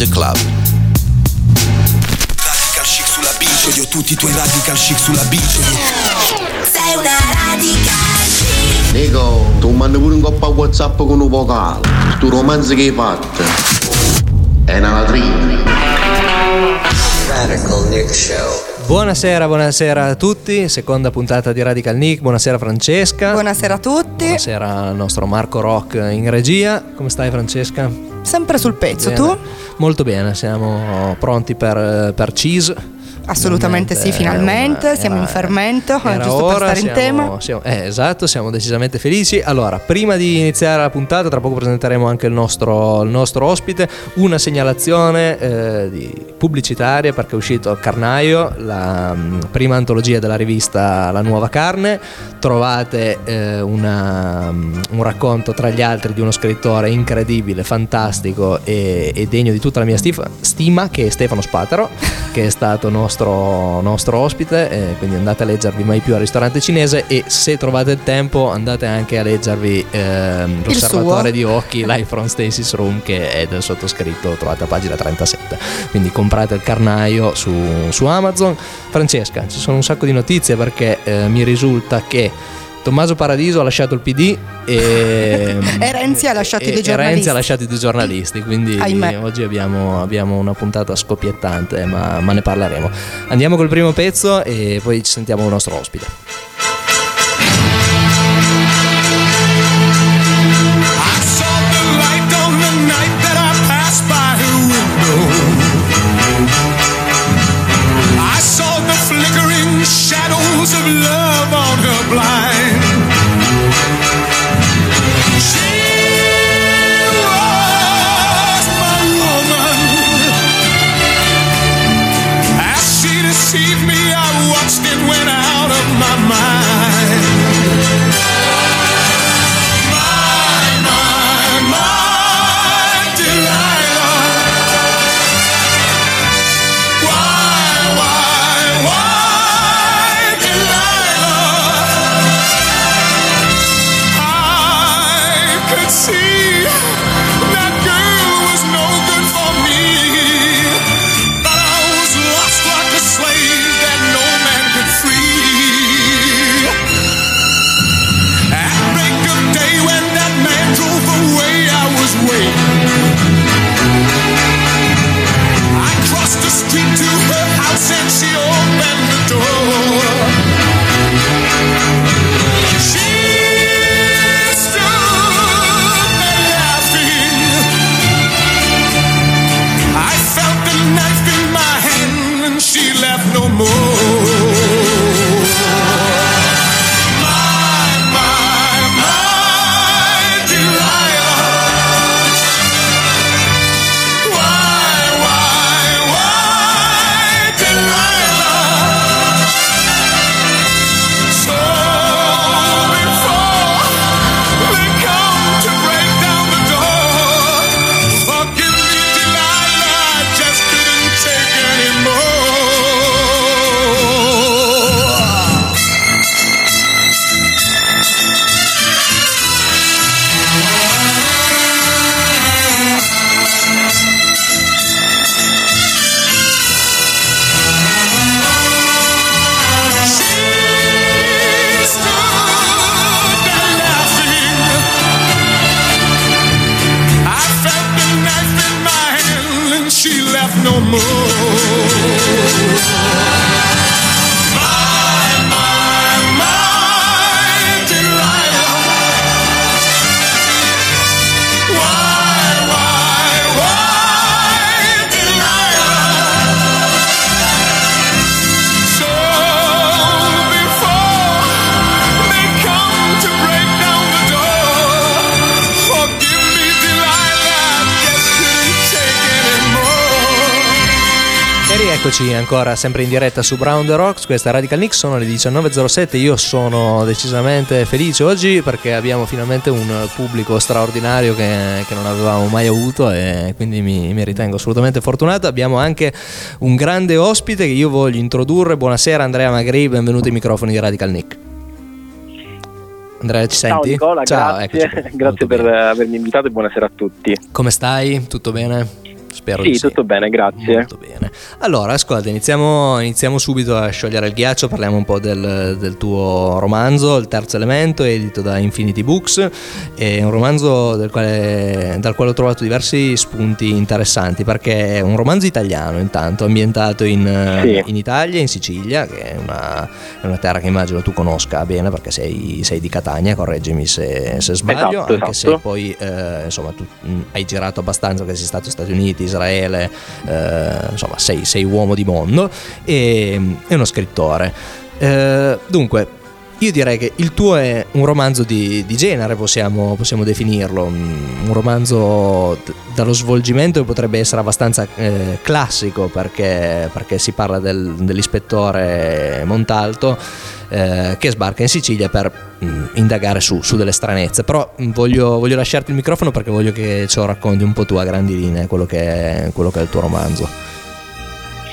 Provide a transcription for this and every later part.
the club. Radical chic sulla bici, odio tutti i tuoi radical chic sulla bici. Sei una radical chic. Nico, tu mandi pure un coppa WhatsApp con un vocale. Tu romanzo che hai fatto. È una latrina. Radical Nick Show. Buonasera, buonasera a tutti, seconda puntata di Radical Nick, buonasera Francesca. Buonasera a tutti. Buonasera al nostro Marco Rock in regia. Come stai Francesca? Sempre sul pezzo, Bene. tu? Molto bene, siamo pronti per, per Cheese. Assolutamente sì, Finalmente era- Siamo in era- fermento, era giusto ora, per stare in siamo- tema. siamo- eh, esatto, siamo decisamente felici. Allora, prima di iniziare la puntata, tra poco presenteremo anche il nostro, il nostro ospite. Una segnalazione eh, pubblicitaria perché è uscito Carnaio, la mm, prima antologia della rivista La Nuova Carne. Trovate eh, una, mm, un racconto tra gli altri di uno scrittore incredibile, fantastico e, e degno di tutta la mia stima, che è Stefano Spataro, che è stato nostro, nostro ospite. eh, quindi andate a leggervi mai più al ristorante cinese e se trovate il tempo andate anche a leggervi ehm, l'osservatore di occhi Life from Stacy's Room che è del sottoscritto, trovate a pagina 37. Quindi comprate il carnaio su, su Amazon. Francesca, ci sono un sacco di notizie perché eh, mi risulta che Tommaso Paradiso ha lasciato il PD e, E Renzi ha lasciato i due giornalisti. Renzi ha lasciato i due giornalisti, quindi Ahimè. oggi abbiamo, abbiamo una puntata scoppiettante, ma, ma ne parleremo. Andiamo col primo pezzo e poi ci sentiamo il nostro ospite. Ancora sempre in diretta su Brown the Rocks, questa è Radical Nick, sono le 19.07, io sono decisamente felice oggi perché abbiamo finalmente un pubblico straordinario che, che non avevamo mai avuto e quindi mi, mi ritengo assolutamente fortunato. Abbiamo anche un grande ospite che io voglio introdurre, buonasera Andrea Magri, benvenuto ai microfoni di Radical Nick. Andrea ci Ciao senti? Nicola, Ciao, grazie, eccoci. grazie per avermi invitato e buonasera a tutti. Come stai? Tutto bene? Spero Sì, di sì. tutto bene, grazie. Molto bene. Allora, ascolta, iniziamo, iniziamo subito a sciogliere il ghiaccio, parliamo un po' del, del tuo romanzo, Il terzo elemento, edito da Infinity Books. È un romanzo quale, dal quale ho trovato diversi spunti interessanti, perché è un romanzo italiano intanto, ambientato in, Sì. in Italia, in Sicilia, che è una, è una terra che immagino tu conosca bene, perché sei, sei di Catania, correggimi se, se sbaglio, Esatto, anche esatto. se poi eh, insomma tu hai girato abbastanza che sei stato negli Stati Uniti, Israele, eh, insomma sei, sei uomo di mondo e è uno scrittore. Eh, dunque, io direi che il tuo è un romanzo di, di genere, possiamo, possiamo definirlo, un un romanzo d- dallo svolgimento che potrebbe essere abbastanza eh, classico perché, perché si parla del- dell'ispettore Montalto eh, che sbarca in Sicilia per mm, indagare su, su delle stranezze. Però mm, voglio, voglio lasciarti il microfono perché voglio che lo racconti un po' tu a grandi linee, quello che è, quello che è il tuo romanzo.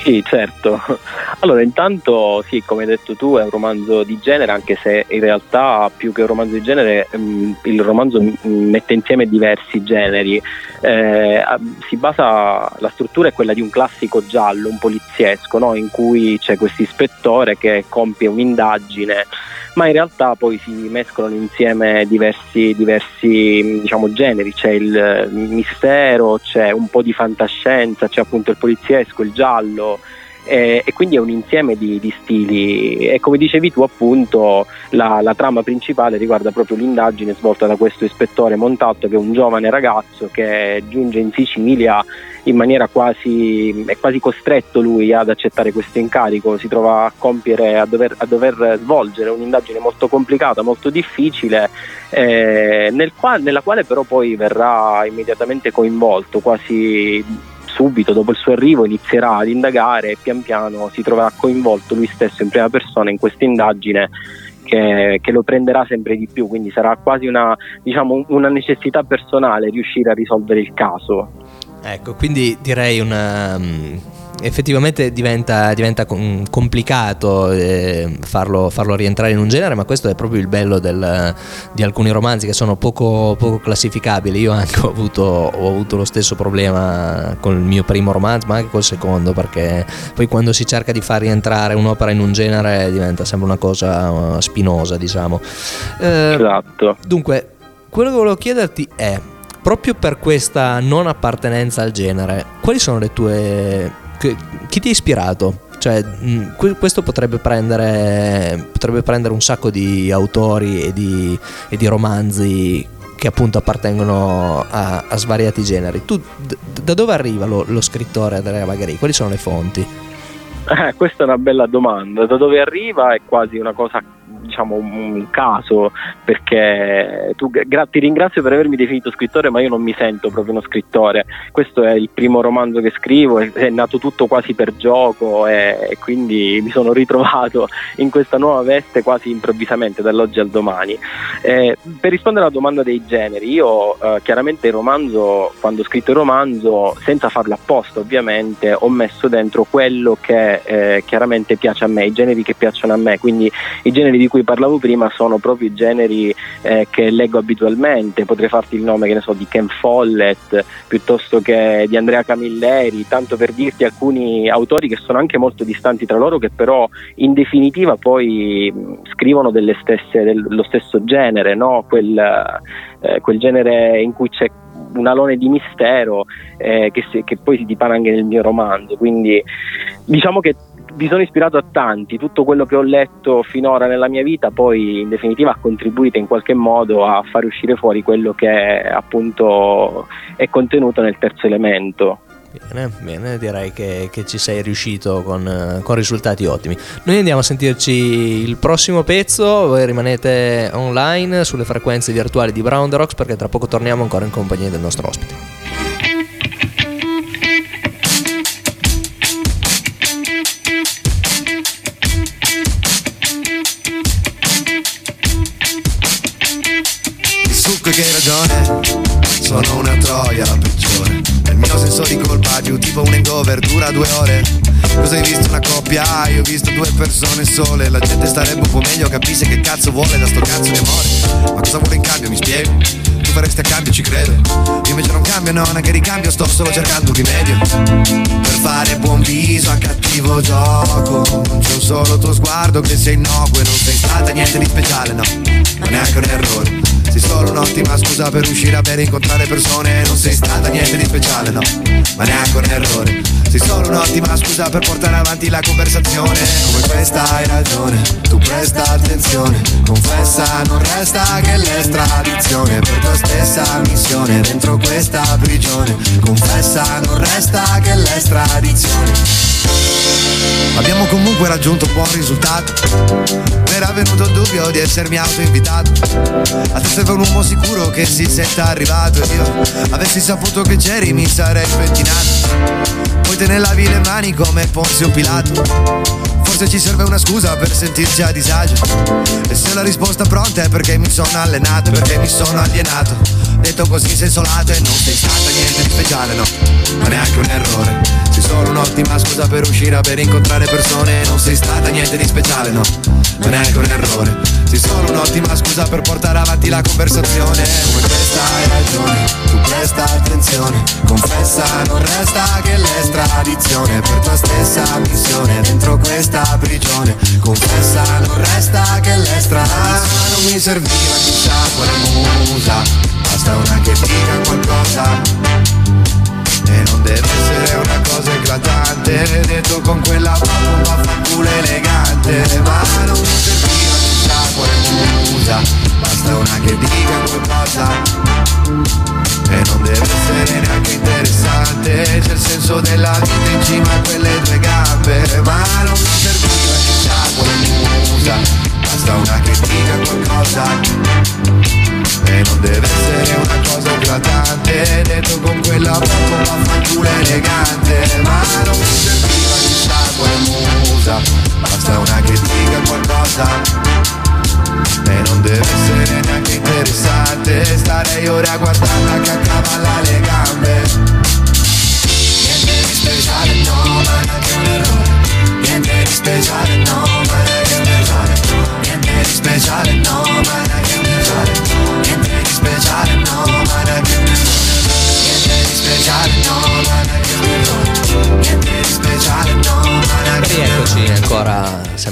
Sì, certo. Allora, intanto, sì, come hai detto tu, è un romanzo di genere, anche se in realtà più che un romanzo di genere, ehm, il romanzo mette insieme diversi generi. Eh, si basa, la struttura è quella di un classico giallo, un poliziesco, no? in cui c'è questo ispettore che compie un'indagine ma in realtà poi si mescolano insieme diversi, diversi diciamo, generi, c'è il eh, mistero, c'è un po' di fantascienza, c'è appunto il poliziesco, il giallo eh, e quindi è un insieme di, di stili. E come dicevi tu appunto la, la trama principale riguarda proprio l'indagine svolta da questo ispettore Montalto che è un giovane ragazzo che giunge in Sicilia in maniera quasi è quasi costretto lui ad accettare questo incarico, si trova a compiere, a dover, a dover svolgere un'indagine molto complicata, molto difficile, eh, nel qua- nella quale però poi verrà immediatamente coinvolto, quasi subito dopo il suo arrivo inizierà ad indagare e pian piano si troverà coinvolto lui stesso in prima persona in questa indagine che, che lo prenderà sempre di più, quindi sarà quasi una, diciamo, una necessità personale riuscire a risolvere il caso. Ecco, quindi direi una... effettivamente diventa, diventa com- complicato eh, farlo, farlo rientrare in un genere, ma questo è proprio il bello del- di alcuni romanzi che sono poco, poco classificabili. Io anche ho avuto, ho avuto lo stesso problema con il mio primo romanzo, ma anche col secondo, perché poi quando si cerca di far rientrare un'opera in un genere diventa sempre una cosa uh, spinosa, diciamo. Eh, Esatto. Dunque, quello che volevo chiederti è, proprio per questa non appartenenza al genere, quali sono le tue... che- chi ti ha ispirato? Cioè, mh, que- questo potrebbe prendere, potrebbe prendere un sacco di autori e di, e di romanzi che appunto appartengono a, a svariati generi. Tu d- da dove arriva lo, lo scrittore Andrea Magari? Quali sono le fonti? Eh, questa è una bella domanda. Da dove arriva è quasi una cosa, diciamo, un caso, perché tu gra- ti ringrazio per avermi definito scrittore, ma io non mi sento proprio uno scrittore. Questo è il primo romanzo che scrivo, è, è nato tutto quasi per gioco e, e quindi mi sono ritrovato in questa nuova veste quasi improvvisamente dall'oggi al domani. Eh, per rispondere alla domanda dei generi, io eh, chiaramente il romanzo, quando ho scritto il romanzo, senza farlo apposta ovviamente, ho messo dentro quello che eh, chiaramente piace a me, i generi che piacciono a me, quindi i generi di cui parlavo prima sono proprio i generi eh, che leggo abitualmente, potrei farti il nome che ne so di Ken Follett piuttosto che di Andrea Camilleri, tanto per dirti alcuni autori che sono anche molto distanti tra loro che però in definitiva poi mh, scrivono stesse, dello stesso genere, no? quel, eh, quel genere in cui c'è un alone di mistero eh, che, si- che poi si dipana anche nel mio romanzo. Quindi diciamo che mi sono ispirato a tanti, tutto quello che ho letto finora nella mia vita poi in definitiva ha contribuito in qualche modo a fare uscire fuori quello che appunto è contenuto nel terzo elemento. Bene, bene, direi che, che ci sei riuscito con, con risultati ottimi. Noi andiamo a sentirci il prossimo pezzo, voi rimanete online sulle frequenze virtuali di Brown The Rocks perché tra poco torniamo ancora in compagnia del nostro ospite. Che hai ragione Sono una troia peggiore Il mio senso di colpa giù tipo un hangover dura due ore Cosa hai visto una coppia? Ah, io ho visto due persone sole La gente starebbe un po' meglio Capisce che cazzo vuole da sto cazzo di amore Ma cosa vuole in cambio mi spiego? Tu faresti a cambio, ci credo. Io invece non cambio, no, neanche ricambio, sto solo cercando un rimedio. Per fare buon viso a cattivo gioco. Non c'è un solo tuo sguardo che sia innocuo e non sei stata niente di speciale, no. Non è neanche un errore. Sei solo un'ottima scusa per uscire a bere e incontrare persone. Non sei stata niente di speciale, no. Ma neanche un errore. Sei solo un'ottima scusa per portare avanti la conversazione. Come questa hai ragione, tu presta attenzione. Confessa, non resta che l'estradizione per tua stessa missione dentro questa prigione. Confessa, non resta che l'estradizione. Abbiamo comunque raggiunto un buon risultato. Mi era venuto il dubbio di essermi autoinvitato. A serve un uomo sicuro che si senta arrivato. Ed io avessi saputo che c'eri mi sarei pettinato. Poi te ne lavi le mani come Ponzio Pilato. Forse ci serve una scusa per sentirci a disagio. E se la risposta pronta è perché mi sono allenato, perché mi sono alienato. Detto così senso lato e non sei stata niente di speciale, no, ma neanche un errore. Sei solo un'ottima scusa per uscire e incontrare persone. Non sei stata niente di speciale, no, ma neanche un errore. Sei solo un'ottima scusa per portare avanti la conversazione. Come questa hai ragione, tu presta attenzione. Confessa, non resta che l'estradizione per tua stessa missione dentro questa prigione. Confessa, non resta che l'estradizione. Non mi serviva chissà quale musa, basta una che dica qualcosa. E non deve essere una cosa eclatante Detto con quella foto vaffanculo elegante Ma non mi serviva chissà quale musa Basta una che dica qualcosa E non deve essere neanche interessante. C'è il senso della vita in cima a quelle due gambe. Ma non mi serviva chissà quale musa Basta una che dica qualcosa. E non deve essere una cosa eclatante. Detto con quella poco vaffanculo elegante. Ma non mi serviva chissà quale musa Basta una che dica qualcosa E non deve essere neanche interessante. Starei ora a guardarla che accavalla le gambe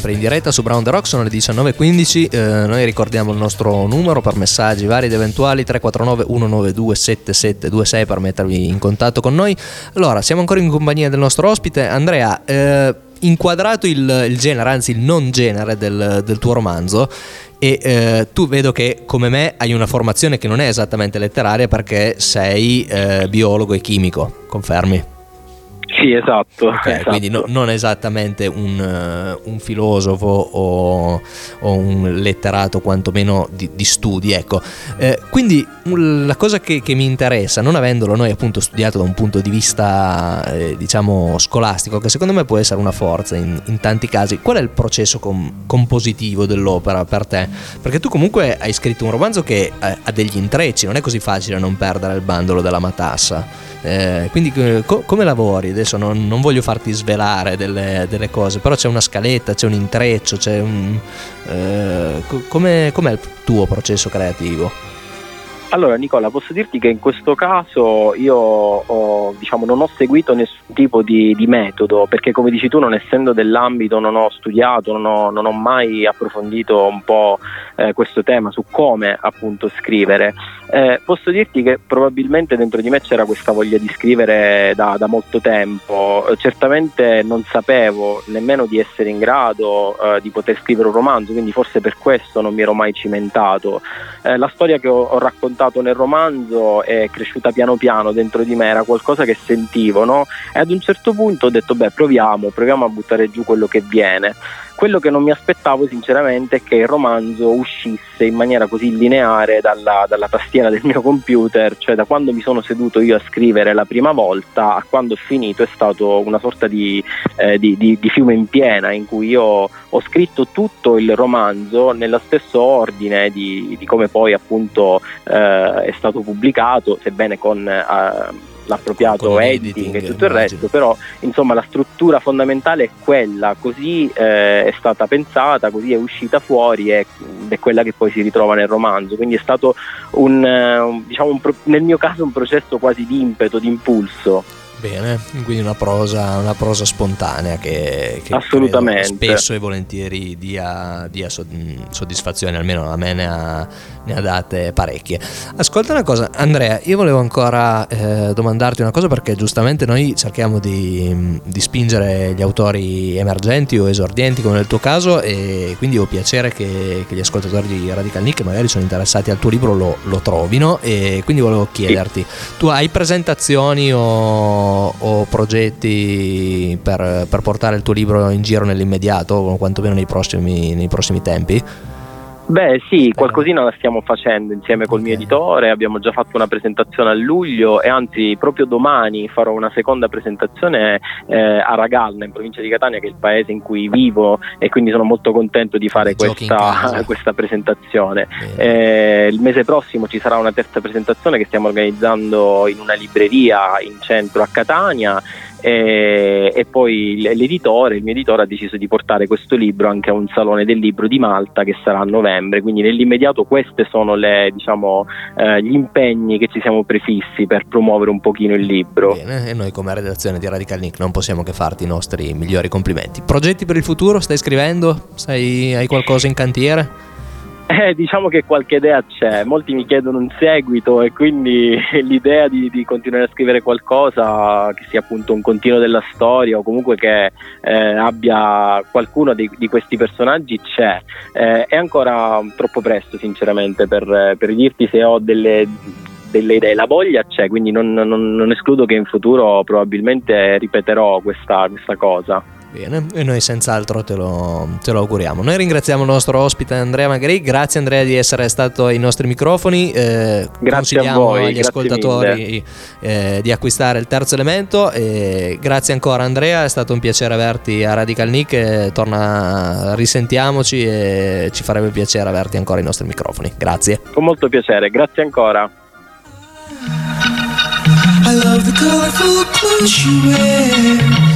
sempre in diretta su Brown the Rock, sono le 19.15, eh, noi ricordiamo il nostro numero per messaggi vari ed eventuali 349 192 7726 per mettervi in contatto con noi. Allora, siamo ancora in compagnia del nostro ospite Andrea, eh, inquadrato il, il genere, anzi il non genere del, del tuo romanzo e eh, tu vedo che come me hai una formazione che non è esattamente letteraria perché sei eh, biologo e chimico, confermi? Sì, esatto. Ok, esatto. quindi no- non esattamente un, eh, un filosofo o, o un letterato quantomeno di, di studi, ecco. Eh, quindi un- la cosa che, che mi interessa, non avendolo noi appunto studiato da un punto di vista eh, diciamo scolastico, che secondo me può essere una forza in, in tanti casi, qual è il processo com- compositivo dell'opera per te? Perché tu comunque hai scritto un romanzo che eh, ha degli intrecci, non è così facile non perdere il bandolo della matassa. Eh, quindi eh, co- come lavori? Adesso non, non voglio farti svelare delle, delle cose, però c'è una scaletta, c'è un intreccio, c'è un... eh, co- come, com'è il tuo processo creativo? Allora Nicola, posso dirti che in questo caso io ho, diciamo, non ho seguito nessun tipo di, di metodo, perché come dici tu, non essendo dell'ambito, non ho studiato, non ho, non ho mai approfondito un po' eh, questo tema su come appunto scrivere. Eh, posso dirti che probabilmente dentro di me c'era questa voglia di scrivere da, da molto tempo, certamente non sapevo nemmeno di essere in grado eh, di poter scrivere un romanzo, quindi forse per questo non mi ero mai cimentato. Eh, la storia che ho, ho raccontato nel romanzo è cresciuta piano piano dentro di me, era qualcosa che sentivo, no? E ad un certo punto ho detto, beh, proviamo, proviamo a buttare giù quello che viene. Quello che non mi aspettavo sinceramente è che il romanzo uscisse in maniera così lineare dalla, dalla tastiera del mio computer, cioè da quando mi sono seduto io a scrivere la prima volta a quando ho finito è stato una sorta di, eh, di- di- di fiume in piena in cui io ho scritto tutto il romanzo nello stesso ordine di, come poi appunto eh, è stato pubblicato, sebbene con... eh, l'appropriato editing, editing, e tutto il resto, però insomma la struttura fondamentale è quella, così eh, è stata pensata, così è uscita fuori ed è quella che poi si ritrova nel romanzo, quindi è stato un, eh, un- diciamo un pro- nel mio caso un processo quasi di impeto, di impulso. Bene, quindi una prosa, una prosa spontanea che, che Assolutamente. spesso e volentieri dia, dia soddisfazione, almeno a me ne ha, ne ha date parecchie. Ascolta una cosa, Andrea, io volevo ancora eh, domandarti una cosa perché giustamente noi cerchiamo di, di spingere gli autori emergenti o esordienti come nel tuo caso e quindi ho piacere che, che gli ascoltatori di Radical Nick che magari sono interessati al tuo libro lo, lo trovino e quindi volevo chiederti, tu hai presentazioni o, o progetti per, per portare il tuo libro in giro nell'immediato o quantomeno nei prossimi, nei prossimi tempi? Beh sì, qualcosina la stiamo facendo insieme col mio editore, abbiamo già fatto una presentazione a luglio e anzi proprio domani farò una seconda presentazione eh, a Ragalna in provincia di Catania che è il paese in cui vivo e quindi sono molto contento di fare questa, questa presentazione. Eh, il mese prossimo ci sarà una terza presentazione che stiamo organizzando in una libreria in centro a Catania e, e poi l'editore, il mio editore ha deciso di portare questo libro anche a un salone del libro di Malta che sarà a novembre, quindi nell'immediato questi sono le, diciamo, eh, gli impegni che ci siamo prefissi per promuovere un pochino il libro. Bene, e noi come redazione di Radical Nick non possiamo che farti i nostri migliori complimenti. Progetti per il futuro? Stai scrivendo? Sei- hai qualcosa in cantiere? Eh, diciamo che qualche idea c'è, molti mi chiedono un seguito e quindi l'idea di, di continuare a scrivere qualcosa che sia appunto un continuo della storia o comunque che eh, abbia qualcuno di, di questi personaggi c'è. Eh, è ancora troppo presto sinceramente per, per dirti se ho delle, delle idee, la voglia c'è, quindi non, non- non escludo che in futuro probabilmente ripeterò questa, questa cosa. Bene, e noi senz'altro te lo, te lo auguriamo. Noi ringraziamo il nostro ospite Andrea Magri, grazie Andrea di essere stato ai nostri microfoni, eh, Grazie a consigliamo voi, agli grazie ascoltatori eh, di acquistare il terzo elemento e grazie ancora Andrea, è stato un piacere averti a Radical Nick, e torna, risentiamoci e ci farebbe piacere averti ancora ai nostri microfoni. Grazie. Con molto piacere, grazie ancora. I love the colorful clothes you wear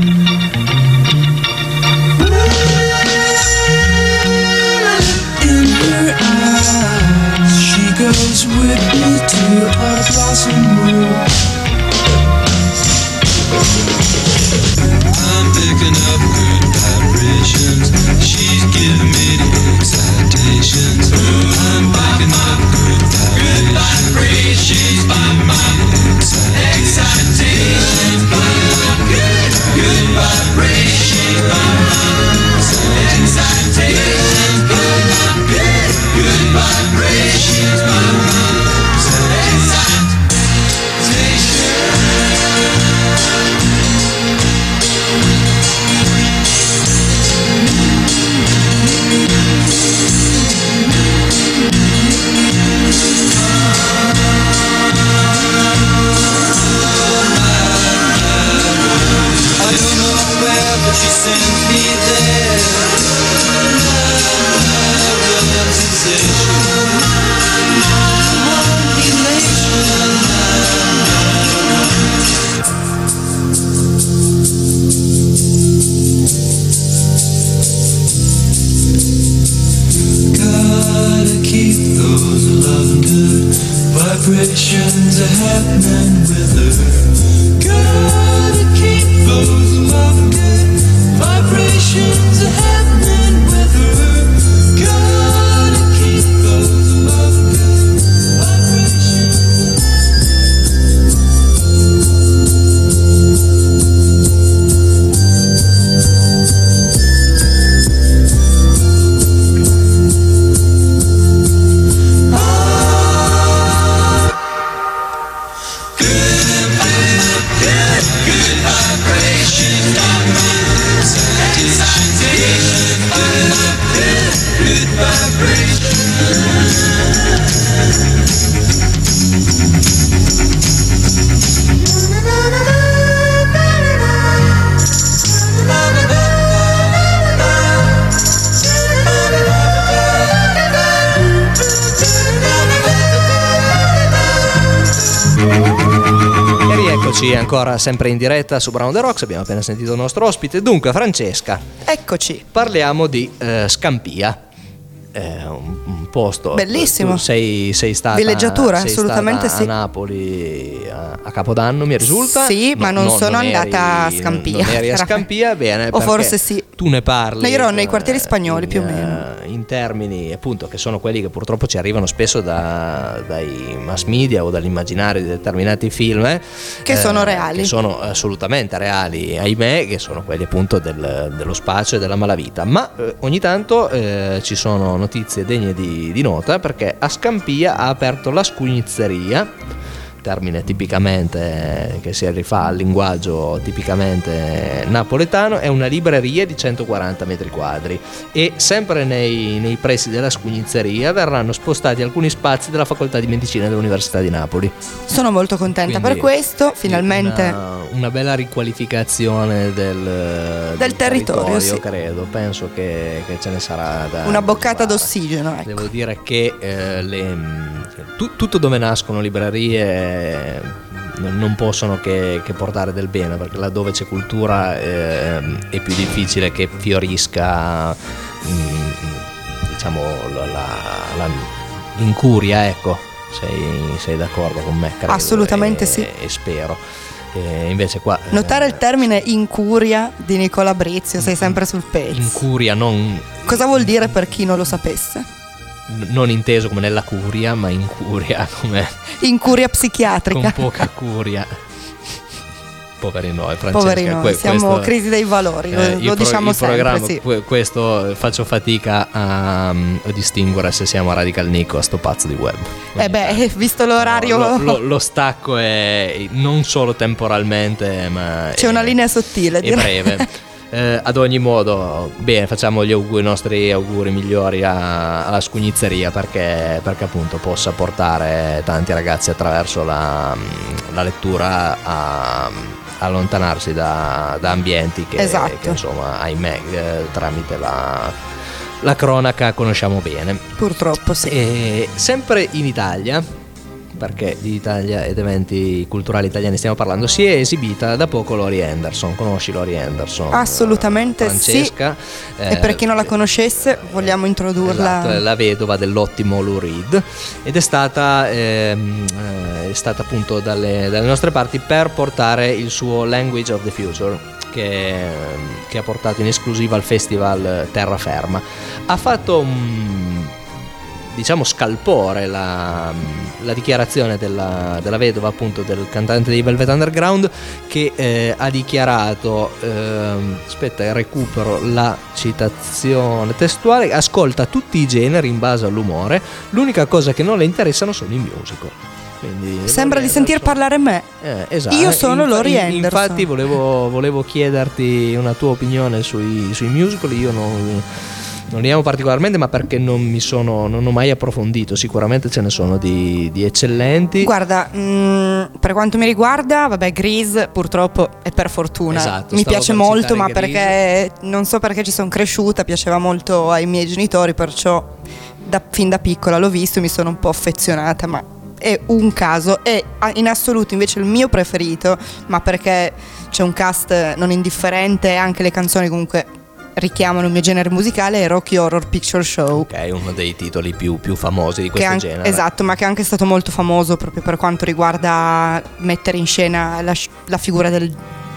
Ancora sempre in diretta su Brown the Rocks, abbiamo appena sentito il nostro ospite. Dunque, Francesca, Eccoci. parliamo di eh, Scampia. È un, un posto Bellissimo. Tu sei, sei stata Villeggiatura, sei assolutamente stata sì. a Napoli a, a Capodanno mi risulta Sì, ma non sono eri- andata a Scampia. non eri a Scampia bene O forse sì. tu ne parli No, io ero nei eh, quartieri spagnoli, in, più o meno. eh, in termini appunto che sono quelli che purtroppo ci arrivano spesso da- dai mass media o dall'immaginario di determinati film eh, Che sono reali. che sono assolutamente reali ahimè che sono quelli appunto del- dello spazio e della malavita ma eh, ogni tanto eh, ci sono notizie degne di, di nota perché a Scampia ha aperto la scugnizzeria termine tipicamente che si rifà al linguaggio tipicamente napoletano, è una libreria di 140 metri quadri e sempre nei, nei pressi della scugnizzeria verranno spostati alcuni spazi della facoltà di medicina dell'Università di Napoli. Sono molto contenta Quindi, per questo, finalmente. Una, una bella riqualificazione del, Del territorio, sì. credo, penso che, che ce ne sarà da Una boccata trovare. d'ossigeno, ecco. Devo dire che eh, le- tu- tutto dove nascono librerie eh, non possono che, che portare del bene, perché laddove c'è cultura eh, è più difficile che fiorisca mm, diciamo la, la- l'incuria, ecco. Sei, sei d'accordo con me? credo, Assolutamente e- sì. E spero. Invece qua... eh, Notare il termine incuria di Nicola Brizio, sei sempre sul pezzo. Incuria non, Cosa vuol dire per chi non lo sapesse? Non inteso come nella curia, ma incuria come... Incuria con psichiatrica. poca curia. Poveri noi, Francesca. Poveri noi, que- siamo questo- crisi dei valori, lo, eh, lo pro- diciamo sempre. programma, sì. que- questo faccio fatica a, a distinguere se siamo a Radical Nico a sto pazzo di web. Eh beh, visto l'orario, No, lo, lo- lo stacco è non solo temporalmente, ma c'è è- una linea sottile. direi. breve. Eh, ad ogni modo, bene, facciamo gli auguri, i nostri auguri migliori a- alla scugnizzeria perché, perché appunto possa portare tanti ragazzi attraverso la, la lettura a allontanarsi da, da ambienti che, Esatto. che, insomma ahimè eh, tramite la, la cronaca conosciamo bene. Purtroppo sì. E sempre in Italia, perché di Italia ed eventi culturali italiani stiamo parlando, si è esibita da poco Lori Anderson. Conosci Lori Anderson? Assolutamente Francesca. sì. E per chi non la eh, conoscesse, vogliamo introdurla. Esatto, la vedova dell'ottimo Lou Reed ed è stata, ehm, eh, è stata appunto dalle, dalle nostre parti per portare il suo Language of the Future che, che ha portato in esclusiva al festival Terraferma. Ha fatto un diciamo scalpore la, la dichiarazione della, della vedova appunto del cantante dei Velvet Underground che eh, ha dichiarato ehm, aspetta recupero la citazione testuale ascolta tutti i generi in base all'umore l'unica cosa che non le interessano sono i musical Quindi, Sembra Lori di sentir parlare me. eh, esatto. Io sono Lori in- Anderson. Infatti volevo, volevo chiederti una tua opinione sui, sui musical, io non, non li amo particolarmente ma perché non mi sono, non ho mai approfondito, sicuramente ce ne sono di, di eccellenti. Guarda, mm, per quanto mi riguarda, vabbè, Grease purtroppo e per fortuna Esatto, mi piace molto, ma Grease. perché non so perché ci sono cresciuta, piaceva molto ai miei genitori, perciò da- fin da piccola l'ho visto e mi sono un po' affezionata, ma è un caso e in assoluto invece il mio preferito, ma perché c'è un cast non indifferente e anche le canzoni comunque richiamano il mio genere musicale è Rocky Horror Picture Show. Ok, uno dei titoli più, più famosi di questo an- genere. Esatto, ma che è anche stato molto famoso proprio per quanto riguarda mettere in scena la, la figura del,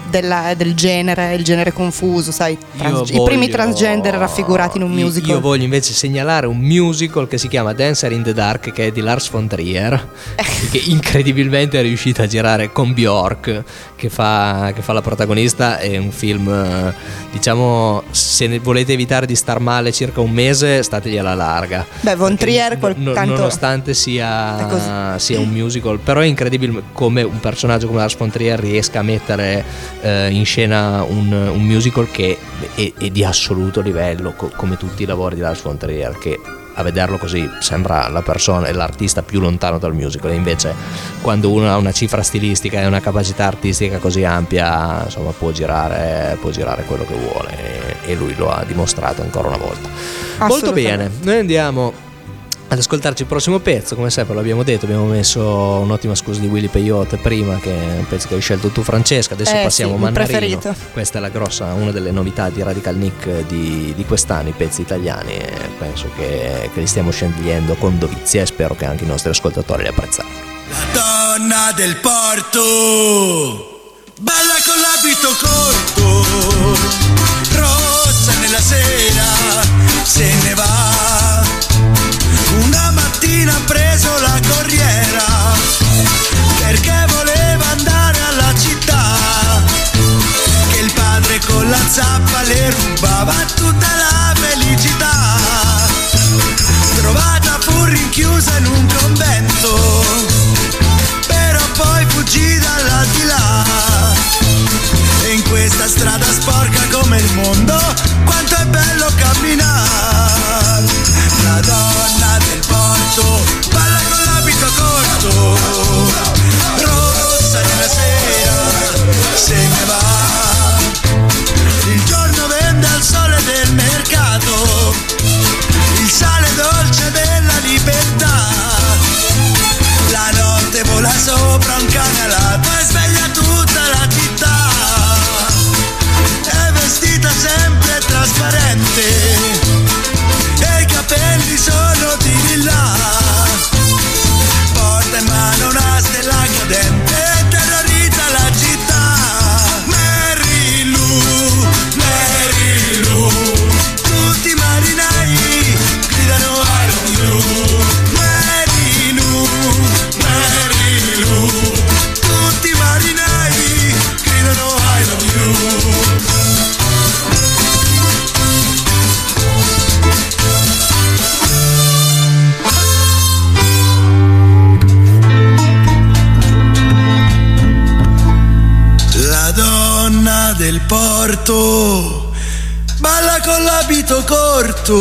della- del genere, il genere confuso, sai, trans- Io i primi voglio- transgender raffigurati in un io- musical. Io voglio invece segnalare un musical che si chiama Dancer in the Dark, che è di Lars von Trier, che incredibilmente è riuscito a girare con Bjork, che fa, che fa la protagonista. È un film, eh, diciamo, se volete evitare di star male circa un mese, stategli alla larga. Beh, Von Trier quel- no- tanto- nonostante sia, sia un musical, però è incredibile come un personaggio come Lars von Trier riesca a mettere eh, in scena un, un musical che è, è di assoluto livello, co- come tutti i lavori di Lars von Trier, che a vederlo così sembra la persona, l'artista più lontano dal musical, e invece quando uno ha una cifra stilistica e una capacità artistica così ampia, insomma, può girare, può girare quello che vuole. E, e lui lo ha dimostrato ancora una volta. Molto bene, noi andiamo ad ascoltarci il prossimo pezzo, come sempre l'abbiamo detto, abbiamo messo un'ottima scusa di Willy Peyote prima, che è un pezzo che hai scelto tu Francesca, adesso Eh, passiamo sì, a il Mannarino. preferito. Questa è la grossa, una delle novità di Radical Nick di, di quest'anno, i pezzi italiani, e penso che, che li stiamo scegliendo con dovizia e spero che anche i nostri ascoltatori li apprezzeranno. donna del porto, balla con l'abito corto, rossa nella sera, se ne va. Una mattina ha preso la corriera, perché voleva andare alla città, che il padre con la zappa le rubava tutta la felicità porto balla con l'abito corto,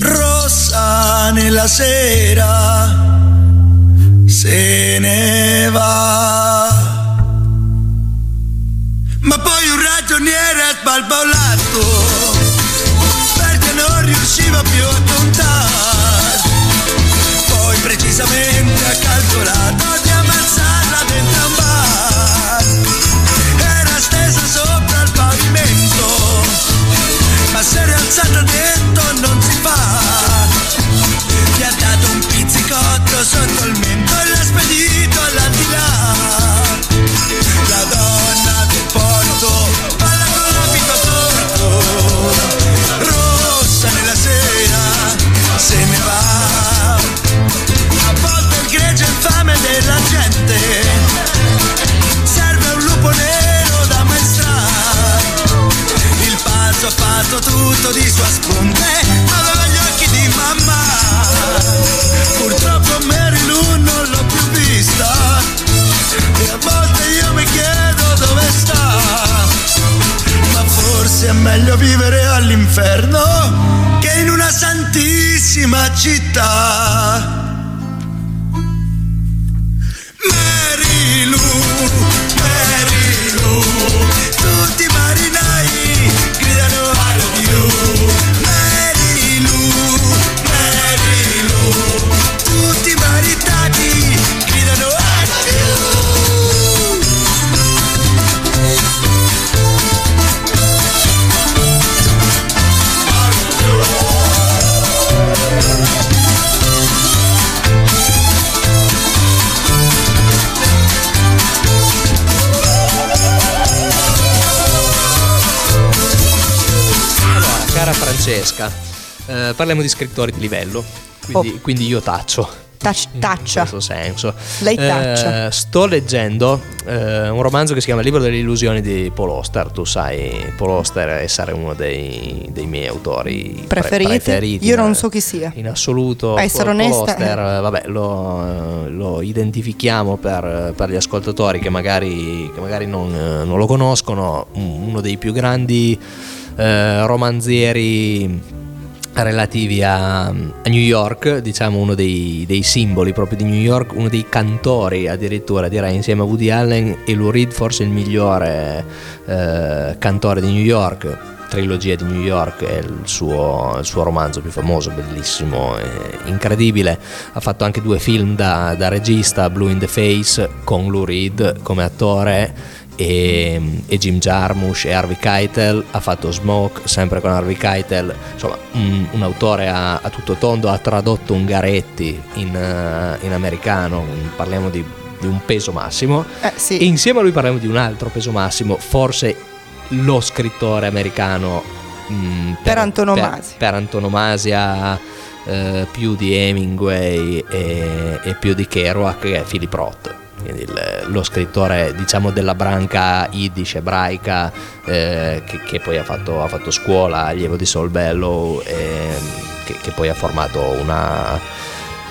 rossa nella sera, se ne va. Ma poi un ragioniere ha sbalbolato, perché non riusciva più a parliamo di scrittori di livello, quindi, Oh. quindi io taccio. Tac- In taccia. questo senso. Lei Eh, taccia. sto leggendo eh, un romanzo che si chiama Il libro delle illusioni di Paul Auster. Tu sai Paul Auster essere uno dei, dei miei autori pre- Preferiti? preferiti. Io non eh, so chi sia. In assoluto. A essere Paul onesta, Auster, eh. eh, vabbè, lo, eh, lo identifichiamo per, per gli ascoltatori che magari, che magari non, eh, non lo conoscono. un- Uno dei più grandi eh, romanzieri relativi a, a New York, diciamo uno dei, dei simboli proprio di New York, uno dei cantori addirittura direi insieme a Woody Allen e Lou Reed forse il migliore eh, cantore di New York. trilogia di New York è il suo, il suo romanzo più famoso, bellissimo, incredibile. Ha fatto anche due film da, da regista, Blue in the Face con Lou Reed come attore e, e Jim Jarmusch e Harvey Keitel ha fatto Smoke sempre con Harvey Keitel insomma un, un autore a, a, tutto tondo ha tradotto Ungaretti in, uh, in americano parliamo di, di, un peso massimo Eh, sì. e insieme a lui parliamo di un altro peso massimo forse lo scrittore americano mh, Per antonomasia. per, per antonomasia eh, più di Hemingway e, e più di Kerouac che è Philip Roth il- lo scrittore diciamo della branca yiddish ebraica eh, che, che poi ha fatto, ha fatto scuola allievo di Saul Bellow e, che, che poi ha formato una,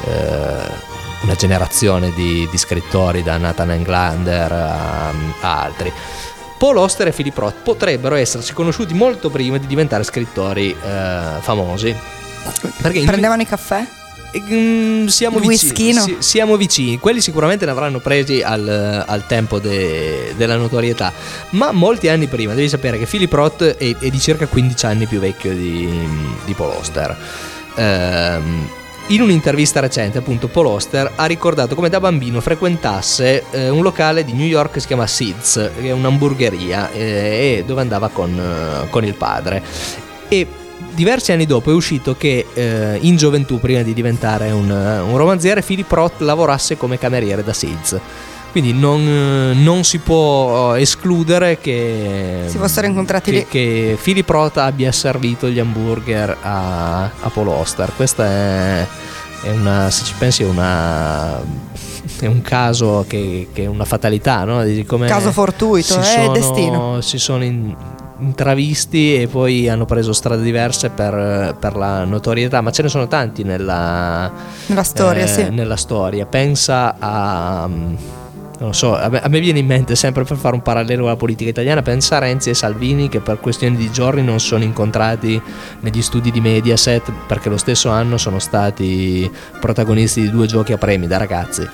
eh, una generazione di, di scrittori da Nathan Englander a, a altri Paul Oster e Philip Roth potrebbero essersi conosciuti molto prima di diventare scrittori eh, famosi perché Prendevano i caffè? Mm, siamo vicini, si- siamo vicini, quelli sicuramente ne avranno presi al, al tempo de- della notorietà, ma molti anni prima, devi sapere che Philip Roth è, è di circa 15 anni più vecchio di, di Paul Oster. Ehm, in un'intervista recente, appunto, Paul Oster ha ricordato come da bambino frequentasse eh, un locale di New York che si chiama Seeds, che è un'hamburgeria, eh, e dove andava con, eh, con il padre. E diversi anni dopo è uscito che eh, in gioventù, prima di diventare un, un romanziere, Philip Roth lavorasse come cameriere da Seeds. Quindi non, eh, non si può escludere che, Si fossero incontrati che, lì. che Philip Roth abbia servito gli hamburger a, a Paul Oster. Questa è, è una, se ci pensi, è una è un caso che, che è una fatalità, no? Come Caso fortuito, è sono- destino. Si sono in- intravisti e poi hanno preso strade diverse per, per la notorietà, ma ce ne sono tanti nella, Nella storia, eh, sì. nella storia. Pensa a. mm, Non so, a me, a me viene in mente sempre per fare un parallelo alla politica italiana, pensa a Renzi e Salvini che per questioni di giorni non sono incontrati negli studi di Mediaset perché lo stesso anno sono stati protagonisti di due giochi a premi da ragazzi.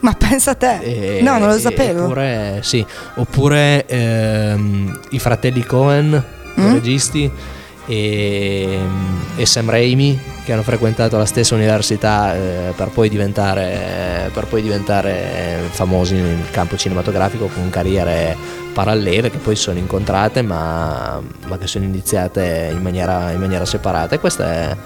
Ma pensa a te. E- no, non lo e- sapevo. Oppure, sì, oppure ehm, i fratelli Cohen, i Mm? registi, e, e Sam Raimi, che hanno frequentato la stessa università eh, per, poi diventare, per poi diventare famosi nel campo cinematografico con carriere parallele che poi sono incontrate ma, ma che sono iniziate in maniera, in maniera separata. E questa è,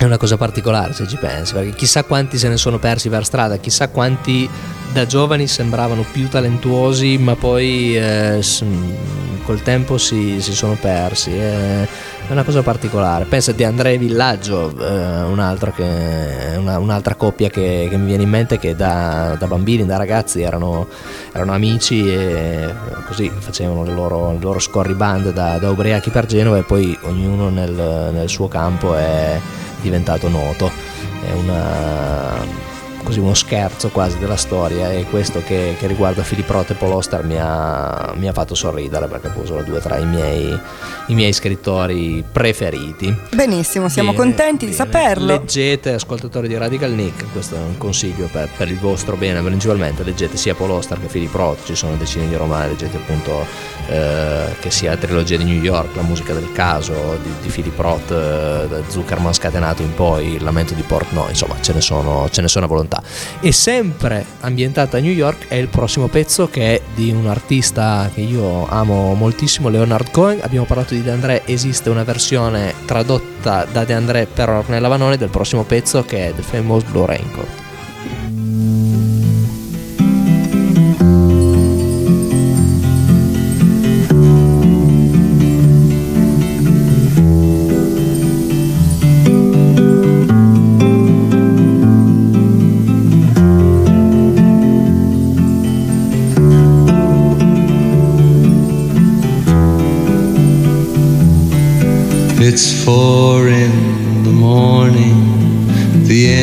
è una cosa particolare se ci pensi, perché chissà quanti se ne sono persi per strada, chissà quanti da giovani sembravano più talentuosi, ma poi eh, s- col tempo si, si sono persi. È, una cosa particolare. Pensa di Andrea Villaggio, eh, un'altra, che- una- un'altra coppia che, che mi viene in mente che da, da bambini, da ragazzi erano, erano amici e così facevano le loro, le loro scorriband da, da ubriachi per Genova e poi ognuno nel, nel suo campo è diventato noto. È una, così uno scherzo quasi della storia e questo che, che riguarda Filippo Roth e Paul Oster mi ha, mi ha fatto sorridere perché poi sono due tra i miei, i miei scrittori preferiti. Benissimo, siamo Bene, contenti di bene. saperlo. Leggete, ascoltatori di Radical Nick, questo è un consiglio per, per il vostro bene, principalmente leggete sia Paul Oster che Philip Roth, ci sono decine di romani, leggete appunto eh, che sia la trilogia di New York, la musica del caso di, di Philip Roth, eh, Zuckerman scatenato in poi, il lamento di Portnoy, insomma ce ne sono, ce ne sono a volontà. E sempre ambientata a New York è il prossimo pezzo che è di un artista che io amo moltissimo, Leonard Cohen, abbiamo parlato di De André, esiste una versione tradotta da De André per Ornella Vanoni del prossimo pezzo che è The Famous Blue Raincoat.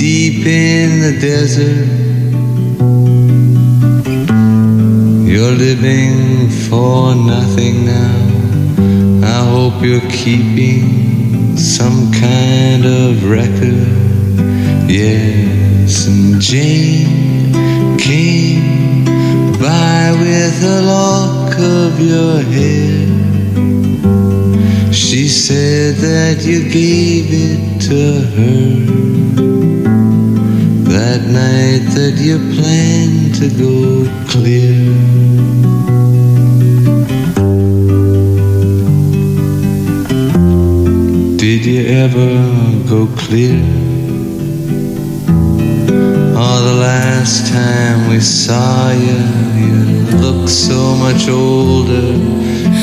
deep in the desert. You're living for nothing now. I hope you're keeping some kind of record. Yes, and Jane came by with a lock of your hair. She said that you gave it to her that night that you planned to go clear. Did you ever go clear? Oh, the last time we saw you, you looked so much older.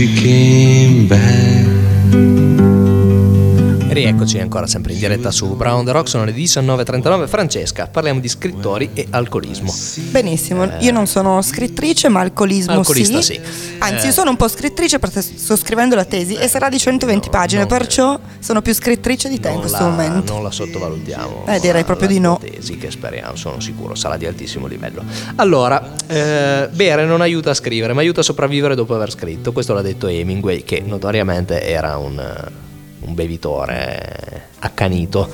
She came back, Rieccoci ancora sempre in diretta su Brown the Rock, sono le 19.39. Francesca, parliamo di scrittori e alcolismo. Benissimo, io non sono scrittrice, ma alcolismo Alcolista sì. sì. Anzi, Eh. io sono un po' scrittrice perché sto scrivendo la tesi e sarà di 120 pagine, non- perciò sono più scrittrice di te in questo la, momento. non la sottovalutiamo. Eh, direi la- proprio la di no. Tesi che speriamo, sono sicuro, sarà di altissimo livello. Allora, eh, bere non aiuta a scrivere, ma aiuta a sopravvivere dopo aver scritto. Questo l'ha detto Hemingway, che notoriamente era un, eh, un bevitore accanito.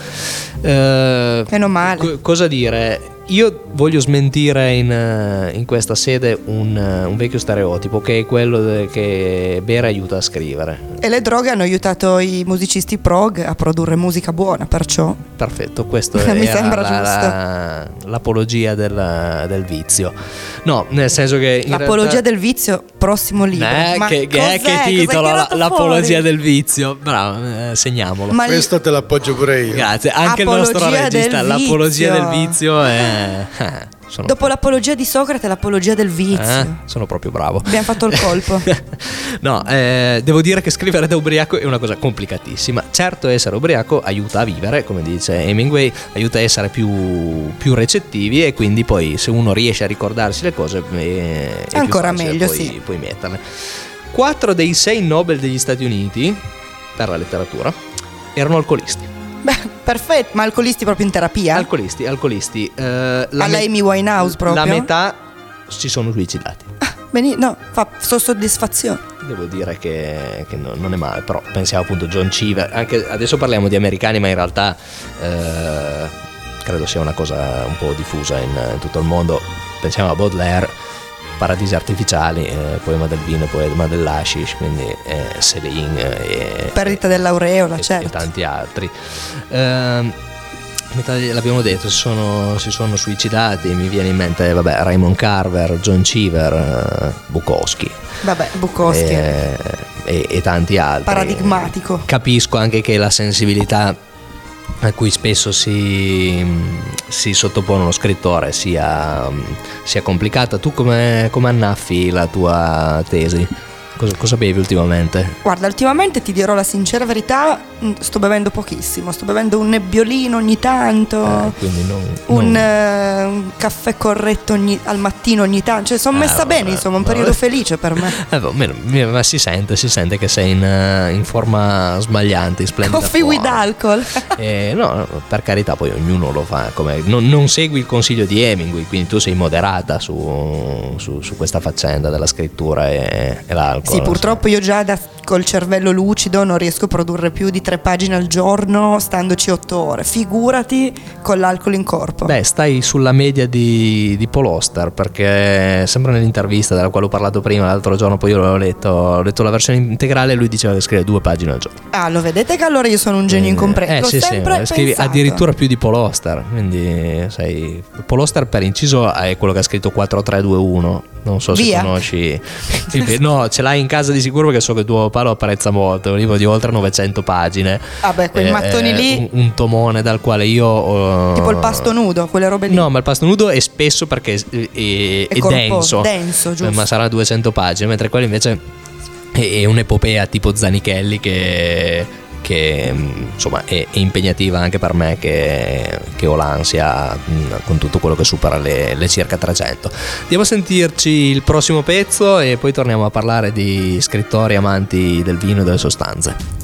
Eh, Meno male. co- cosa dire? Io voglio smentire in, eh, in questa sede un, eh, un vecchio stereotipo che è quello de- che bere aiuta a scrivere. E le droghe hanno aiutato i musicisti prog a produrre musica buona, perciò Perfetto, questo sembra la- la- l'apologia del, del vizio. No, nel senso che l'apologia realtà- del vizio, prossimo libro. Eh, Ma che, che, cos'è? che titolo, l'apologia fuori? del vizio. Bravo, eh, segniamolo. Ma Questo te l'appoggio pure io. Grazie, anche il nostro Apologia regista, l'apologia del vizio è... eh, Dopo l'apologia di Socrate, l'apologia del vizio. eh, sono proprio bravo. Abbiamo fatto il colpo. no, eh, devo dire che scrivere da ubriaco è una cosa complicatissima. Certo, essere ubriaco aiuta a vivere, come dice Hemingway, aiuta a essere più, più recettivi e quindi poi se uno riesce a ricordarsi le cose eh, è più Ancora meglio, poi, sì. poi metterle. Quattro dei sei Nobel degli Stati Uniti per la letteratura erano alcolisti. Beh, perfetto, ma alcolisti proprio in terapia? Alcolisti, alcolisti. eh, la Alla me- Amy Winehouse proprio? La metà si sono suicidati. Beni- no, fa so soddisfazione. Devo dire che, che no- non è male, però pensiamo appunto a John Cheever, anche adesso parliamo di americani, ma in realtà eh, credo sia una cosa un po' diffusa in, in tutto il mondo. Pensiamo a Baudelaire, Paradisi artificiali, eh, poema del vino, poema dell'ashish, quindi eh, Céline e, Perdita dell'aureola, e- certo. e tanti altri. Metà di- l'abbiamo detto, si sono, si sono suicidati, mi viene in mente vabbè, Raymond Carver, John Cheever, eh, Bukowski Vabbè, Bukowski. e, e- e tanti altri. Paradigmatico. Capisco anche che la sensibilità a cui spesso si, si sottopone uno scrittore sia, sia complicata. Tu come, come annaffi la tua tesi? Cosa, cosa bevi ultimamente? Guarda, ultimamente ti dirò la sincera verità, mh, sto bevendo pochissimo, sto bevendo un nebbiolino ogni tanto, Eh, quindi non, un, non- eh, un caffè corretto ogni- al mattino ogni tanto, cioè sono Ah, messa bene, vabbè, insomma, un vabbè. periodo felice per me. Eh, boh, meno- mi- ma si sente, si sente che sei in, eh, in forma sbagliante, in splendida Coffee with forma. alcohol. Eh, no, no, per carità, poi ognuno lo fa. Come, non, non segui il consiglio di Hemingway, quindi tu sei moderata su, su- su questa faccenda della scrittura e, e l'alcol. Sì, purtroppo io già da- col cervello lucido non riesco a produrre più di tre pagine al giorno standoci otto ore. Figurati con l'alcol in corpo. Beh, stai sulla media di, di Paul Oster perché sempre nell'intervista della quale ho parlato prima l'altro giorno, poi io l'ho letto, ho letto la versione integrale e lui diceva che scrive due pagine al giorno. Ah, lo vedete che allora io sono un genio. Eh L'ho sì, sì, sempre scrivi addirittura più di Paul Oster, quindi sei... Paul Oster per inciso è quello che ha scritto 4321, non so Via. se conosci... No, ce l'hai l'hai in casa di sicuro perché so che tuo papà lo apprezza molto. È un libro di oltre 900 pagine. Vabbè, quei Eh, mattoni lì, Un, un tomone dal quale io. eh, tipo il pasto nudo, quelle robe lì. No, ma il pasto nudo è spesso perché è, è- è denso. denso, giusto. Eh, Ma sarà 200 pagine, mentre quello invece è, è un'epopea tipo Zanichelli che, che, mh, insomma è, impegnativa anche per me che, che ho l'ansia mh, con tutto quello che supera le, le circa 300. Andiamo a sentirci il prossimo pezzo e poi torniamo a parlare di scrittori amanti del vino e delle sostanze.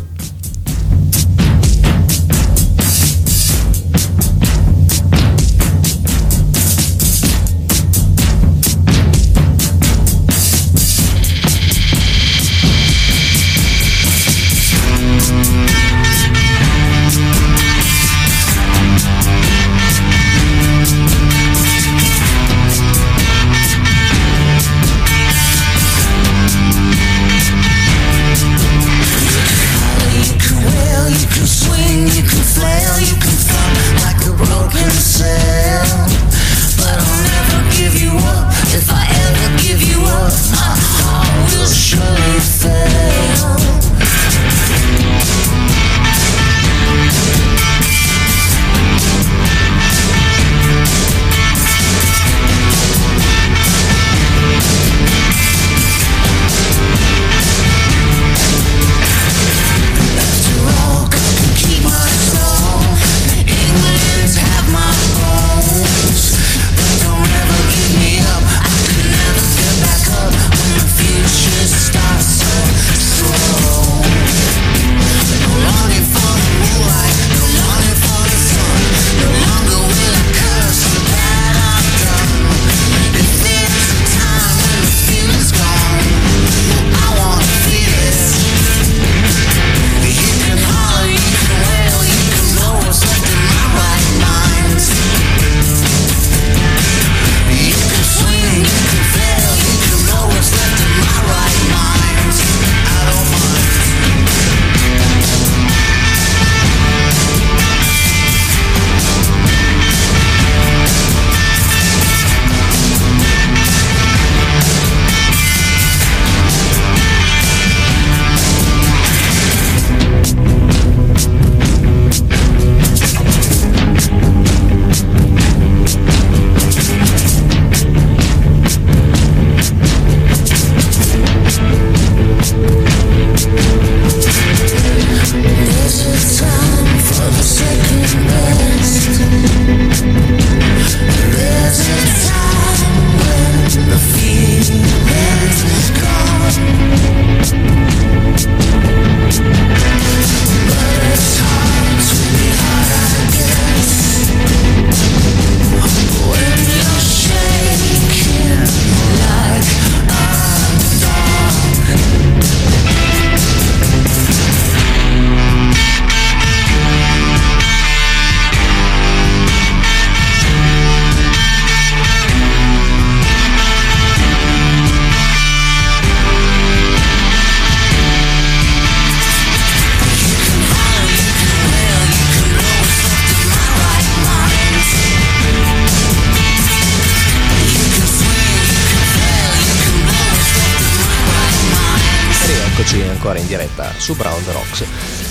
Diretta su Brown the Rocks.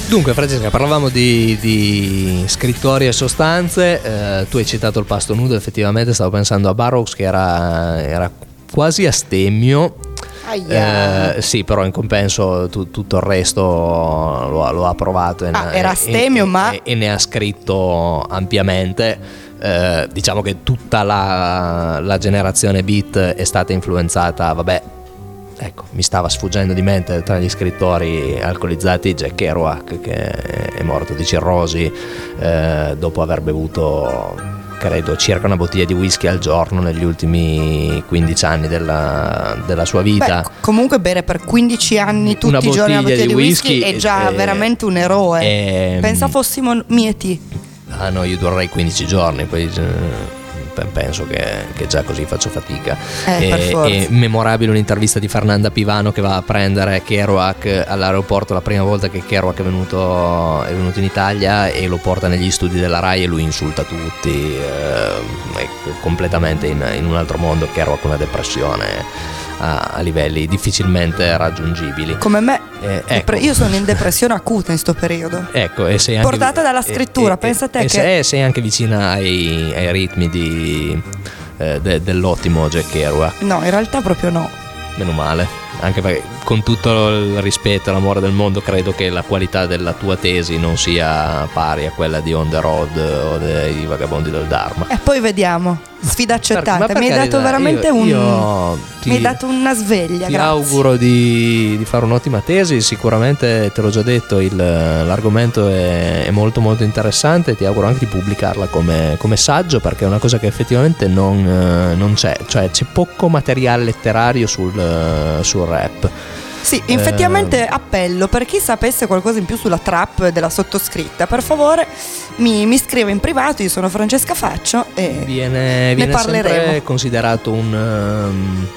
Dunque, Francesca, parlavamo di, di scrittori e sostanze. eh, tu hai citato il pasto nudo, effettivamente stavo pensando a Burroughs che era, era quasi astemmio. Aia. Eh, sì, però in compenso tu- tutto il resto lo, ha- lo ha provato. e Ah, era astemio, e- ma- e- e ne ha scritto ampiamente. Eh, diciamo che tutta la, la generazione beat è stata influenzata, vabbè, ecco, mi stava sfuggendo di mente tra gli scrittori alcolizzati Jack Kerouac che è morto di cirrosi eh, dopo aver bevuto credo circa una bottiglia di whisky al giorno negli ultimi 15 anni della, della sua vita. Beh, comunque bere per 15 anni tutti Una i giorni una bottiglia di di whisky, whisky, è già eh, veramente un eroe. ehm, Pensa fossimo mieti. Ah no, io durerei 15 giorni, poi eh, penso che, che già così faccio fatica. Eh, E- è memorabile un'intervista di Fernanda Pivano che va a prendere Kerouac all'aeroporto la prima volta che Kerouac è venuto, è venuto in Italia e lo porta negli studi della RAI e lui insulta tutti, eh, è completamente in, in un altro mondo, Kerouac una depressione a, a livelli difficilmente raggiungibili. Come me, Eh, ecco. io sono in depressione acuta in sto periodo. Ecco, e sei anche, Portata dalla scrittura, e- pensa a te e che- sei anche vicina ai, ai ritmi di, eh, de- dell'ottimo Jack Kerouac. No, in realtà proprio no. Meno male. Anche perché con tutto il rispetto e l'amore del mondo credo che la qualità della tua tesi non sia pari a quella di On the Road o dei Vagabondi del Dharma. E poi vediamo. Sfida accettata. Per mi hai dato veramente io- un. io ti- Mi hai dato una sveglia. Ti grazie. auguro di, di fare un'ottima tesi, sicuramente te l'ho già detto, il- l'argomento è, è molto molto interessante, ti auguro anche di pubblicarla come, come saggio perché è una cosa che effettivamente non, eh, non c'è, cioè c'è poco materiale letterario sul, eh, sul rap. Sì, Eh, effettivamente appello per chi sapesse qualcosa in più sulla trap della sottoscritta, per favore mi, mi scrive in privato, io sono Francesca Faccio e Viene, viene parleremo. sempre considerato un, um,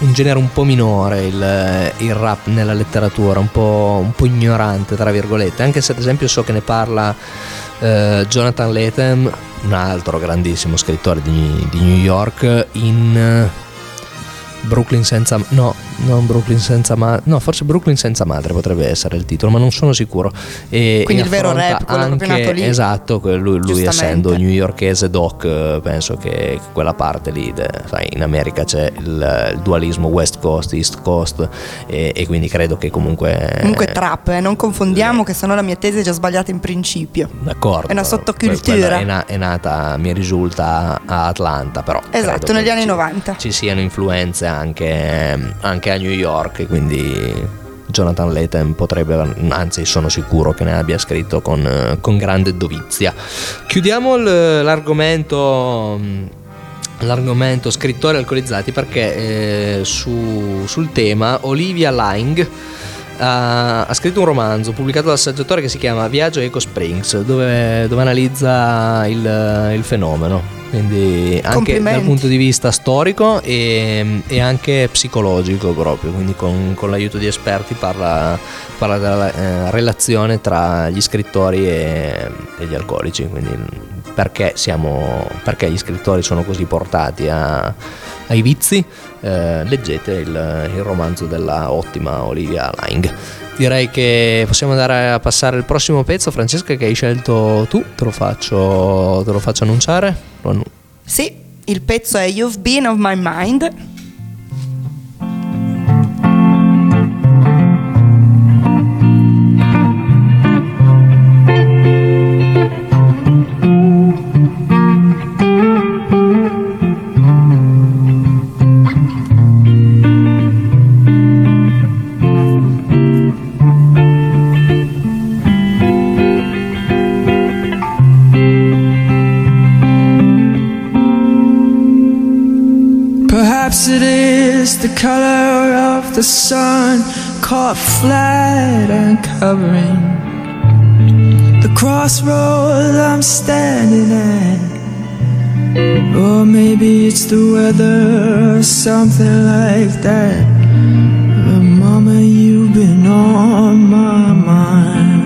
un genere un po' minore il, il rap nella letteratura, un po', un po' ignorante tra virgolette, anche se ad esempio so che ne parla eh, Jonathan Lethem, un altro grandissimo scrittore di, di New York, in eh, Brooklyn senza... no, non Brooklyn senza madre, no forse Brooklyn senza madre potrebbe essere il titolo, ma non sono sicuro. E, Quindi e il vero rap, quello anche- nato lì. Esatto, lui, lui essendo newyorkese doc, eh, penso che quella parte lì, de- sai, in America c'è il, il dualismo West Coast, East Coast e, e quindi credo che comunque... comunque trap, eh, non confondiamo che sennò la mia tesi è già sbagliata in principio. D'accordo. È una sottocultura. È, na- è nata, mi risulta, a Atlanta, però. Esatto, negli anni ci- 90. Ci siano influenze anche, anche a New York, quindi Jonathan Lethem potrebbe, anzi sono sicuro che ne abbia scritto con, con grande dovizia. Chiudiamo l'argomento... L'argomento scrittori alcolizzati perché eh, su- sul tema Olivia Lang ha, scritto un romanzo pubblicato dal saggiatore che si chiama Viaggio Eco Springs dove, dove analizza il, il fenomeno quindi anche dal punto di vista storico e, e anche psicologico proprio quindi con, con l'aiuto di esperti parla, parla della eh, relazione tra gli scrittori e, e gli alcolici quindi perché, siamo, perché gli scrittori sono così portati a- ai vizi, eh, leggete il, il romanzo della ottima Olivia Lang. Direi che possiamo andare a passare il prossimo pezzo, Francesca, che hai scelto tu, te lo faccio, te lo faccio annunciare. Sì, il pezzo è You've Been of My Mind. Caught flat and covering the crossroads I'm standing at. Or maybe it's the weather or something like that. But mama, you've been on my mind.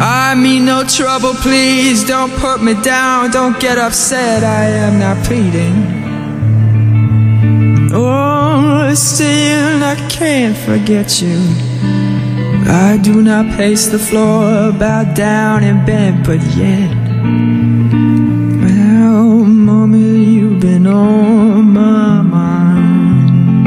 I mean no trouble, please don't put me down, don't get upset, I am not pleading. Oh, still I can't forget you. I do not pace the floor, bow down and bend, but yet. Well, mommy, you've been on my mind.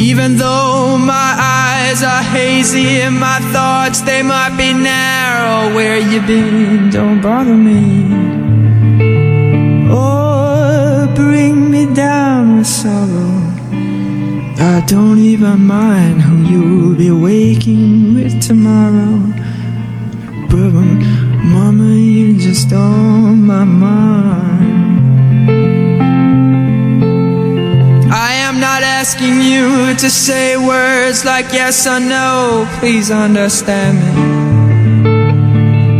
Even though my eyes are hazy and my thoughts they might be narrow, where you been? Don't bother me. Don't even mind who you'll be waking with tomorrow. But mama, you're just on my mind. I am not asking you to say words like yes or no. Please understand me.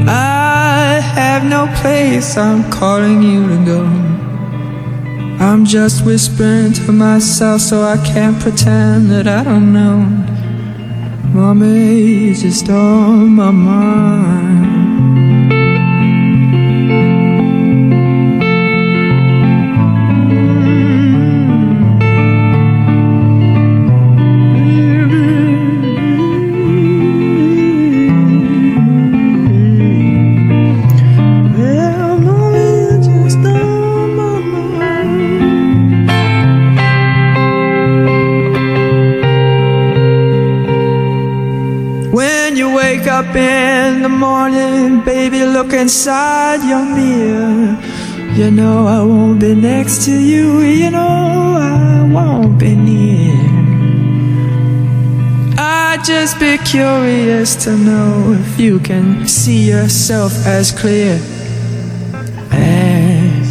I have no place I'm calling you to go. I'm just whispering to myself so I can't pretend that I don't know. Mommy, just on my mind. Baby, look inside your mirror. You know I won't be next to you, you know I won't be near. I'd just be curious to know if you can see yourself as clear as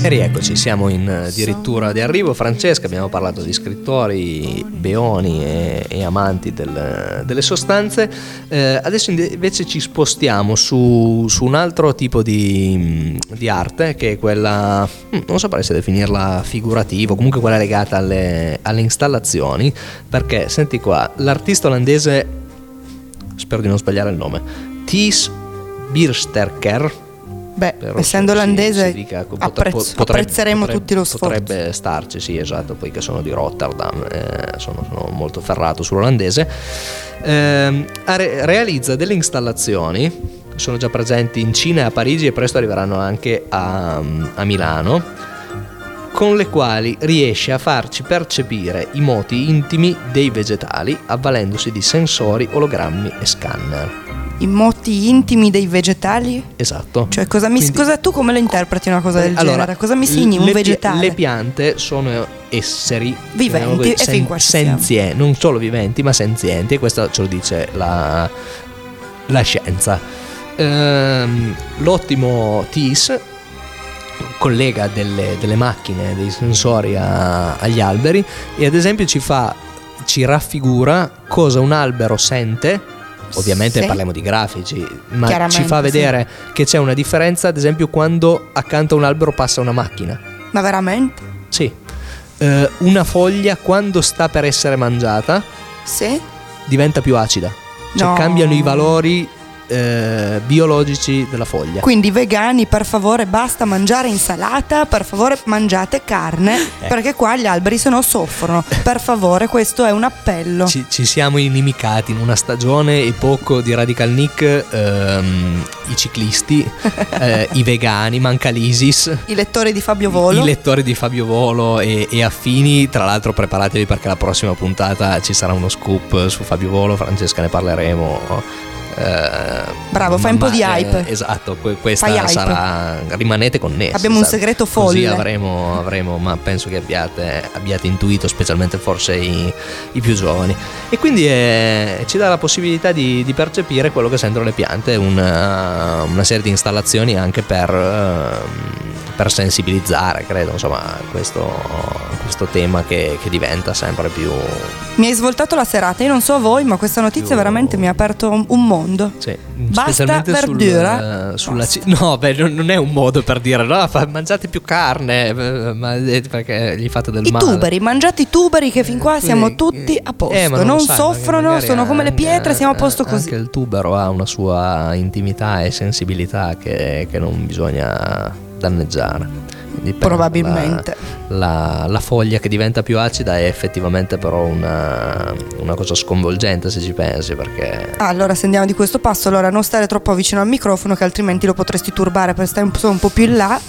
E rieccoci, siamo in eh, addirittura di arrivo. Francesca, abbiamo parlato di scrittori, beoni e, e amanti del- delle sostanze. Eh, adesso invece ci spostiamo su, su un altro tipo di, di arte, che è quella, mm, non saprei se definirla figurativa, comunque quella legata alle, alle installazioni. Perché, senti qua, l'artista olandese, spero di non sbagliare il nome, Thies Birsterker. Beh, Però essendo si- olandese, si apprezz- pot- potrebbe- apprezzeremo potrebbe- tutti lo sforzo. Potrebbe starci, sì, esatto, poiché sono di Rotterdam, eh, sono, sono molto ferrato sull'olandese. Ehm, are- realizza delle installazioni, sono già presenti in Cina e a Parigi e presto arriveranno anche a, a Milano, con le quali riesce a farci percepire i moti intimi dei vegetali avvalendosi di sensori, ologrammi e scanner. I moti intimi dei vegetali? Esatto. Cioè, cosa mi, Quindi- cosa, tu come lo interpreti una cosa del Allora, genere? Cosa mi segni un vegetale? Le piante sono esseri Viventi, chiamiamoli e fin qua siamo. senzienti, non solo viventi, ma senzienti, e questo ce lo dice la, la scienza. Ehm, l'ottimo TIS collega delle, delle macchine, dei sensori a- agli alberi e ad esempio ci fa, ci raffigura cosa un albero sente. Ovviamente Sì. parliamo di grafici, ma ci fa sì. vedere che c'è una differenza, ad esempio, quando accanto a un albero passa una macchina. Ma veramente? Sì. Eh, una foglia quando sta per essere mangiata Sì? diventa più acida. Cioè No. cambiano i valori eh, biologici della foglia. Quindi vegani, per favore, basta mangiare insalata, per favore mangiate carne, Eh. perché qua gli alberi se no soffrono. Per favore, questo è un appello. Ci, ci siamo inimicati in una stagione e poco di Radical Nick, ehm, i ciclisti, eh, i vegani, manca l'ISIS. I lettori di Fabio Volo. I lettori di Fabio Volo e, e affini, tra l'altro preparatevi perché la prossima puntata ci sarà uno scoop su Fabio Volo, Francesca ne parleremo. Eh, Bravo, fai un po' di hype. eh, esatto, que- questa Fai hype. sarà. Rimanete connessi. Abbiamo un sa- segreto Così folle. avremo, avremo, ma penso che abbiate, abbiate intuito, specialmente forse i, i più giovani. E quindi eh, ci dà la possibilità di, di percepire quello che sentono le piante, una, una serie di installazioni anche per, ehm, per sensibilizzare, credo, insomma, questo, questo tema che, che diventa sempre più... Mi hai svoltato la serata, io non so voi, ma questa notizia Più- veramente mi ha aperto un un mondo. Sì, Basta specialmente sul- verdura. eh, sulla Basta. ci- no, beh, non, non è un modo per dire no, fa- mangiate più carne, eh, ma è perché gli fate del I male. tuberi, mangiate i tuberi che fin qua siamo Quindi, tutti a posto. eh, non non sai, soffrono, sono come le anche- pietre, siamo a posto Anche così. il tubero ha una sua intimità e sensibilità che, che non bisogna danneggiare. Quindi Probabilmente. La, la- la foglia che diventa più acida è effettivamente però una, una cosa sconvolgente se ci pensi perché allora se andiamo di questo passo, allora non stare troppo vicino al microfono che altrimenti lo potresti turbare per stare un po' più in là.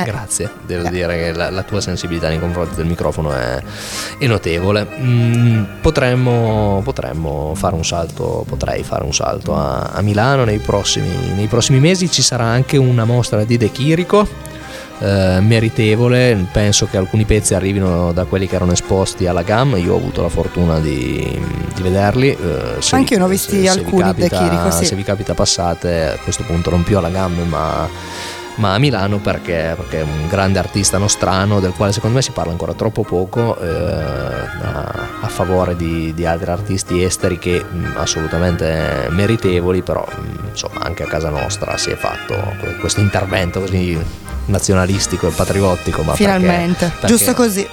Eh. Grazie, devo dire che la, la tua sensibilità nei confronti del microfono è, è notevole. Mm, potremmo, potremmo fare un salto, potrei fare un salto a, a Milano nei prossimi, nei prossimi mesi. Ci sarà anche una mostra di De Chirico. eh, meritevole, penso che alcuni pezzi arrivino da quelli che erano esposti alla GAM, io ho avuto la fortuna di, di vederli. eh, se Anche io ne ho vi- visti se- se vi alcuni di De capita- Chirico, sì. Se vi capita passate, a questo punto non più alla GAM ma ma a Milano perché, perché è un grande artista nostrano del quale secondo me si parla ancora troppo poco eh, a, a favore di, di altri artisti esteri che mh, assolutamente meritevoli però mh, insomma anche a casa nostra si è fatto que- questo intervento così nazionalistico e patriottico ma perché- Finalmente, perché- giusto così.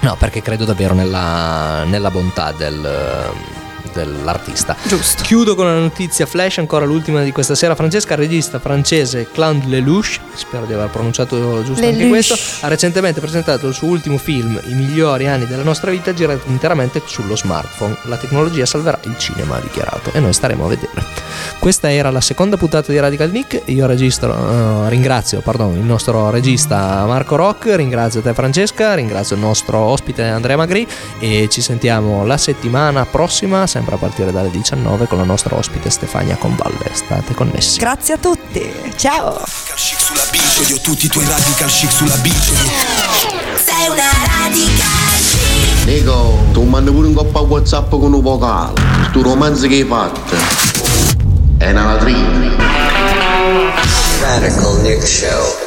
no perché credo davvero nella, nella bontà del- dell'artista Giusto. Chiudo con una notizia flash, ancora l'ultima di questa sera. Francesca, regista francese Claude Lelouch, spero di aver pronunciato giusto anche Lelouch. questo, ha recentemente presentato il suo ultimo film, I migliori anni della nostra vita, girato interamente sullo smartphone. La tecnologia salverà il cinema, ha dichiarato, e noi staremo a vedere. Questa era la seconda puntata di Radical Nick. Io registro, eh, ringrazio pardon, il nostro regista Marco Rock, ringrazio te Francesca, ringrazio il nostro ospite Andrea Magri e ci sentiamo la settimana prossima, sempre sempre a partire dalle 19 con la nostra ospite Stefania Convalle. State connessi. Grazie a tutti. Ciao. Chic sulla bici, odio tutti i tuoi radical chic sulla bici. Sei una radical chic. Nico, tu mandi pure un coppa WhatsApp con un vocale. Tu romanzo che hai fatto. È una latrina. Radical Nick Show.